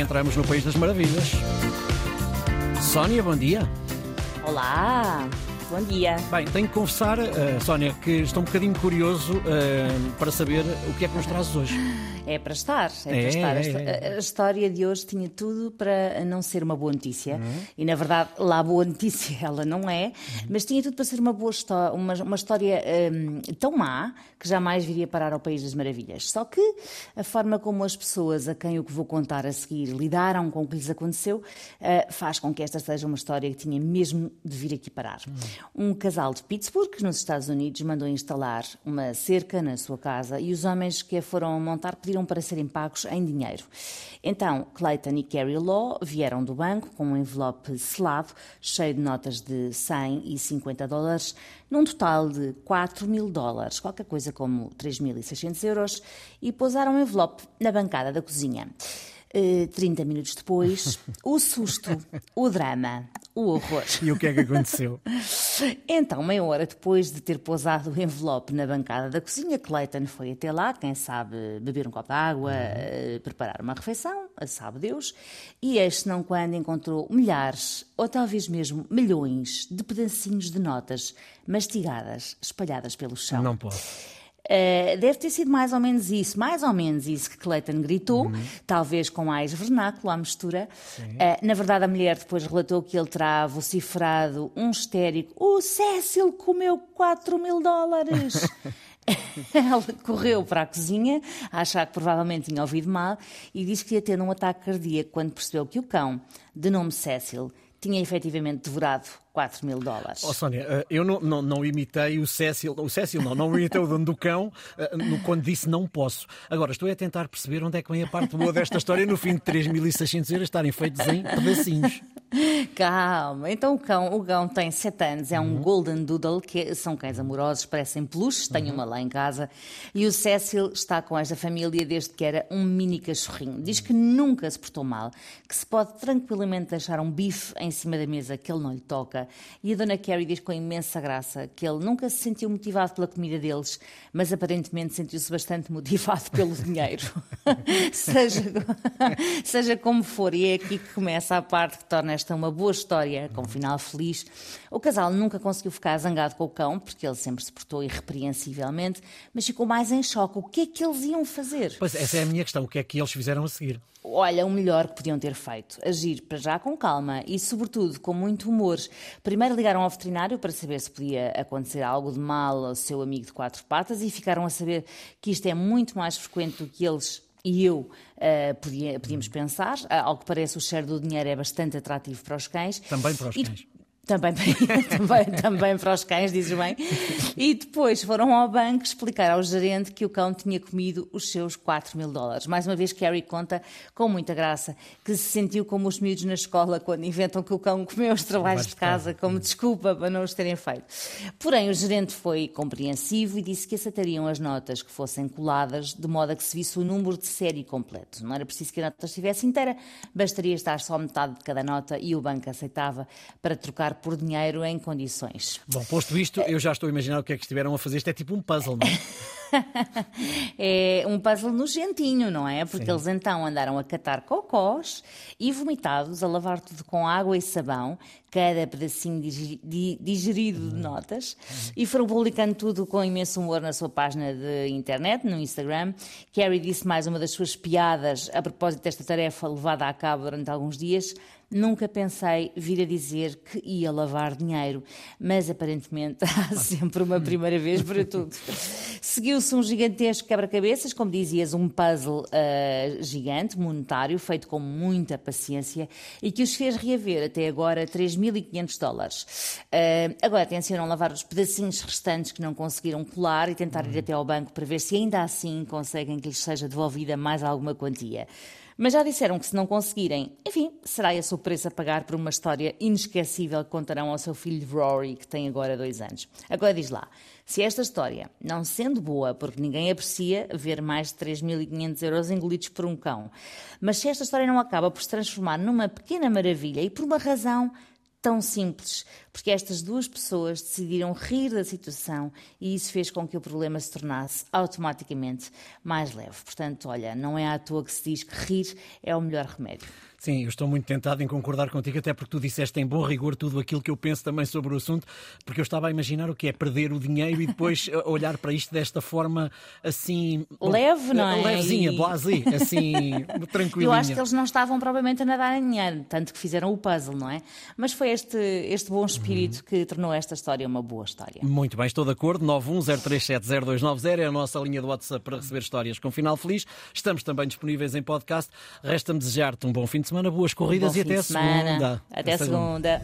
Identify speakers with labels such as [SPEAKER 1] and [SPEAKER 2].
[SPEAKER 1] Entramos no País das Maravilhas. Sónia, bom dia.
[SPEAKER 2] Olá, bom dia.
[SPEAKER 1] Bem, tenho que confessar, uh, Sónia, que estou um bocadinho curioso uh, para saber o que é que nos trazes hoje.
[SPEAKER 2] É para estar, é,
[SPEAKER 1] É,
[SPEAKER 2] para estar.
[SPEAKER 1] é,
[SPEAKER 2] A-
[SPEAKER 1] é.
[SPEAKER 2] A, história de hoje tinha tudo para não ser uma boa notícia.
[SPEAKER 1] Uhum.
[SPEAKER 2] E na verdade, lá boa notícia ela não é, mas tinha tudo para ser uma boa história, uma, uma história hum, tão má que jamais viria parar ao País das Maravilhas. Só que a forma como as pessoas a quem o que vou contar a seguir lidaram com o que lhes aconteceu eh, faz com que esta seja uma história que tinha mesmo de vir aqui parar. Um casal de Pittsburgh, nos Estados Unidos, mandou instalar uma cerca na sua casa e os homens que a foram montar pediram para serem pagos em dinheiro. Então, Clayton e Carrie Law vieram do banco com um envelope selado, cheio de notas de 100 e 50 dólares, num total de 4 mil dólares, qualquer coisa como 3.600 euros, e pousaram o envelope na bancada da cozinha. Eh, 30 minutos depois, o susto, o drama, o horror.
[SPEAKER 1] E o que é que aconteceu?
[SPEAKER 2] Então, meia hora depois de ter pousado o envelope na bancada da cozinha, Clayton foi até lá, quem sabe beber um copo de água, eh, preparar uma refeição, a sabe Deus, e este não quando encontrou milhares, ou talvez mesmo milhões, de pedacinhos de notas mastigadas, espalhadas pelo chão.
[SPEAKER 1] Não posso.
[SPEAKER 2] Uh, deve ter sido mais ou menos isso, mais ou menos isso que Clayton gritou, talvez com mais vernáculo à mistura. Uh, na verdade, a mulher depois relatou que ele terá vociferado um histérico: O Cécil comeu 4 mil dólares! Ela correu para a cozinha, a achar que provavelmente tinha ouvido mal, e disse que ia ter um ataque cardíaco quando percebeu que o cão, de nome Cécil, tinha efetivamente devorado 4 mil dólares.
[SPEAKER 1] Oh, Sónia, eh, eu não, não, não imitei o Cécil, o Cécil não, não imitei o dono do cão eh, quando disse não posso. Agora, estou a tentar perceber onde é que vem a parte boa desta história no fim de 3.600 euros estarem feitos em pedacinhos.
[SPEAKER 2] Calma, então o cão, o cão tem 7 anos, é um Golden Doodle, que são cães amorosos, parecem peluches, tenho uma lá em casa, e o Cecil está com esta família desde que era um mini cachorrinho. Diz que nunca se portou mal, que se pode tranquilamente deixar um bife em cima da mesa que ele não lhe toca, e a dona Carrie diz com imensa graça que ele nunca se sentiu motivado pela comida deles, mas aparentemente sentiu-se bastante motivado pelo dinheiro. seja, seja como for, e é aqui que começa a parte que torna esta uma boa história, com um final feliz. O casal nunca conseguiu ficar zangado com o cão, porque ele sempre se portou irrepreensivelmente, mas ficou mais em choque. O que é que eles iam fazer?
[SPEAKER 1] Pois, essa é a minha questão. O que é que eles fizeram a seguir?
[SPEAKER 2] Olha, o melhor que podiam ter feito. Agir para já com calma e, sobretudo, com muito humor. Primeiro ligaram ao veterinário para saber se podia acontecer algo de mal ao seu amigo de quatro patas e ficaram a saber que isto é muito mais frequente do que eles e eu eh, podia- podíamos pensar. Ah, Ao que parece, o cheiro do dinheiro é bastante atrativo para os cães.
[SPEAKER 1] Também para os
[SPEAKER 2] E- também, também, também para os cães, dizes bem. E depois foram ao banco explicar ao gerente que o cão tinha comido os seus 4 mil dólares. Mais uma vez, Carrie conta com muita graça que se sentiu como os miúdos na escola quando inventam que o cão comeu os trabalhos de casa como desculpa para não os terem feito. Porém, o gerente foi compreensivo e disse que aceitariam as notas que fossem coladas de modo a que se visse o número de série completo. Não era preciso que a nota estivesse inteira, bastaria estar só metade de cada nota e o banco aceitava para trocar por dinheiro em condições.
[SPEAKER 1] Bom, posto isto, eu já estou a imaginar o que é que estiveram a fazer. Isto é tipo um puzzle, não é?
[SPEAKER 2] É um puzzle nojentinho, não é? Porque
[SPEAKER 1] Sim.
[SPEAKER 2] eles então andaram a catar cocós e vomitados, a lavar tudo com água e sabão, cada pedacinho digerido de notas, e foram publicando tudo com imenso humor na sua página de internet, no Instagram. Carrie disse mais uma das suas piadas a propósito desta tarefa levada a cabo durante alguns dias. Nunca pensei vir a dizer que ia lavar dinheiro, mas aparentemente há sempre uma primeira vez para tudo. Seguiu-se um gigantesco quebra-cabeças, como dizias, um puzzle ah, gigante, monetário, feito com muita paciência e que os fez reaver até agora 3.500 dólares. Ah, agora tencionam lavar os pedacinhos restantes que não conseguiram colar e tentar ir até ao banco para ver se ainda assim conseguem que lhes seja devolvida mais alguma quantia. Mas já disseram que se não conseguirem, enfim, será esse o preço a pagar por uma história inesquecível que contarão ao seu filho Rory, que tem agora dois anos. Agora diz lá, se esta história, não sendo boa, porque ninguém aprecia ver mais de 3.500 euros engolidos por um cão, mas se esta história não acaba por se transformar numa pequena maravilha e por uma razão tão simples, porque estas duas pessoas decidiram rir da situação e isso fez com que o problema se tornasse automaticamente mais leve. Portanto, olha, não é à toa que se diz que rir é o melhor remédio.
[SPEAKER 1] Sim, eu estou muito tentado em concordar contigo, até porque tu disseste em bom rigor tudo aquilo que eu penso também sobre o assunto, porque eu estava a imaginar o que é perder o dinheiro e depois olhar para isto desta forma assim.
[SPEAKER 2] Leve, não é?
[SPEAKER 1] Levezinha, blase, assim, tranquilinha.
[SPEAKER 2] Eu acho que eles não estavam propriamente a nadar em dinheiro, tanto que fizeram o puzzle, não é? Mas foi este, este bom espírito uhum. que tornou esta história uma boa história.
[SPEAKER 1] Muito bem, estou de acordo. 910370290 é a nossa linha de WhatsApp para receber histórias com final feliz. Estamos também disponíveis em podcast. Resta-me desejar-te um bom fim de semana, boas corridas
[SPEAKER 2] e
[SPEAKER 1] até a segunda.
[SPEAKER 2] Até, segunda. segunda.